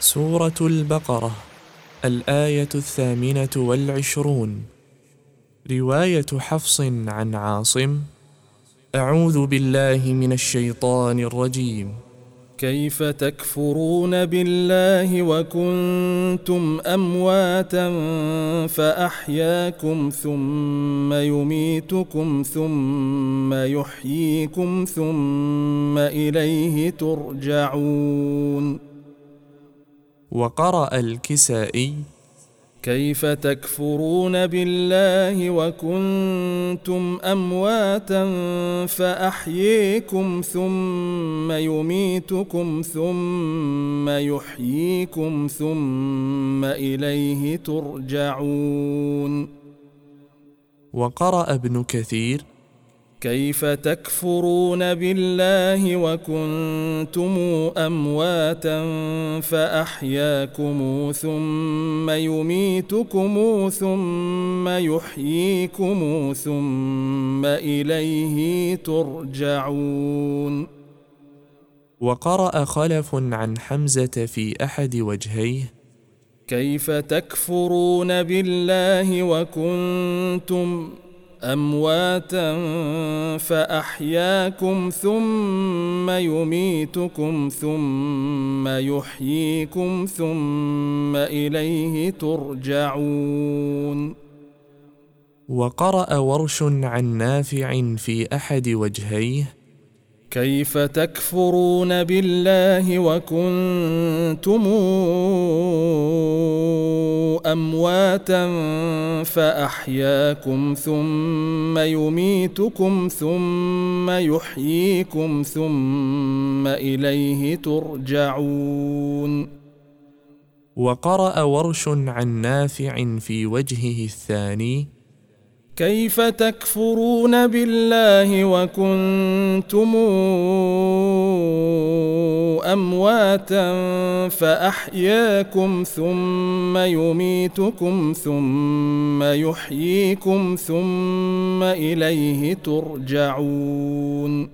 سورة البقرة الآية الثامنة والعشرون. رواية حفص عن عاصم أعوذ بالله من الشيطان الرجيم. كيف تكفرون بالله وكنتم أمواتا فأحياكم ثم يميتكم ثم يحييكم ثم إليه ترجعون. وقرأ الكسائي كيف تكفرون بالله وكنتم أمواتا فأحييكم ثم يميتكم ثم يحييكم ثم إليه ترجعون. وقرأ ابن كثير كيف تكفرون بالله وكنتم أمواتا فأحياكم ثم يميتكم ثم يحييكم ثم إليه ترجعون. وقرأ خلف عن حمزة في أحد وجهيه كيف تكفرون بالله وكنتم أمواتا فأحياكم ثم يميتكم ثم يحييكم ثم إليه ترجعون. وقرأ ورش عن نافع في أحد وجهيه كيف تكفرون بالله وكنتم أمواتا فأحياكم ثم يميتكم ثم يحييكم ثم إليه ترجعون وقرأ ورش عن نافع في وجهه الثاني كيف تكفرون بالله وكنتم أمواتا فأحياكم ثم يميتكم ثم يحييكم ثم إليه ترجعون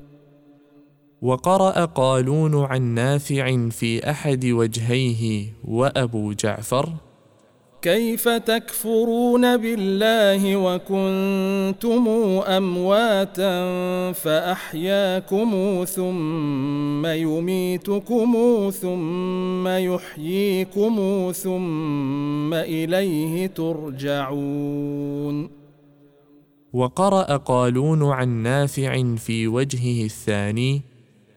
وقرأ قالون عن نافع في أحد وجهيه وأبو جعفر كيف تكفرون بالله وكنتم أمواتا فأحياكم ثم يميتكم ثم يحييكم ثم إليه ترجعون. وقرأ قالون عن نافع في وجهه الثاني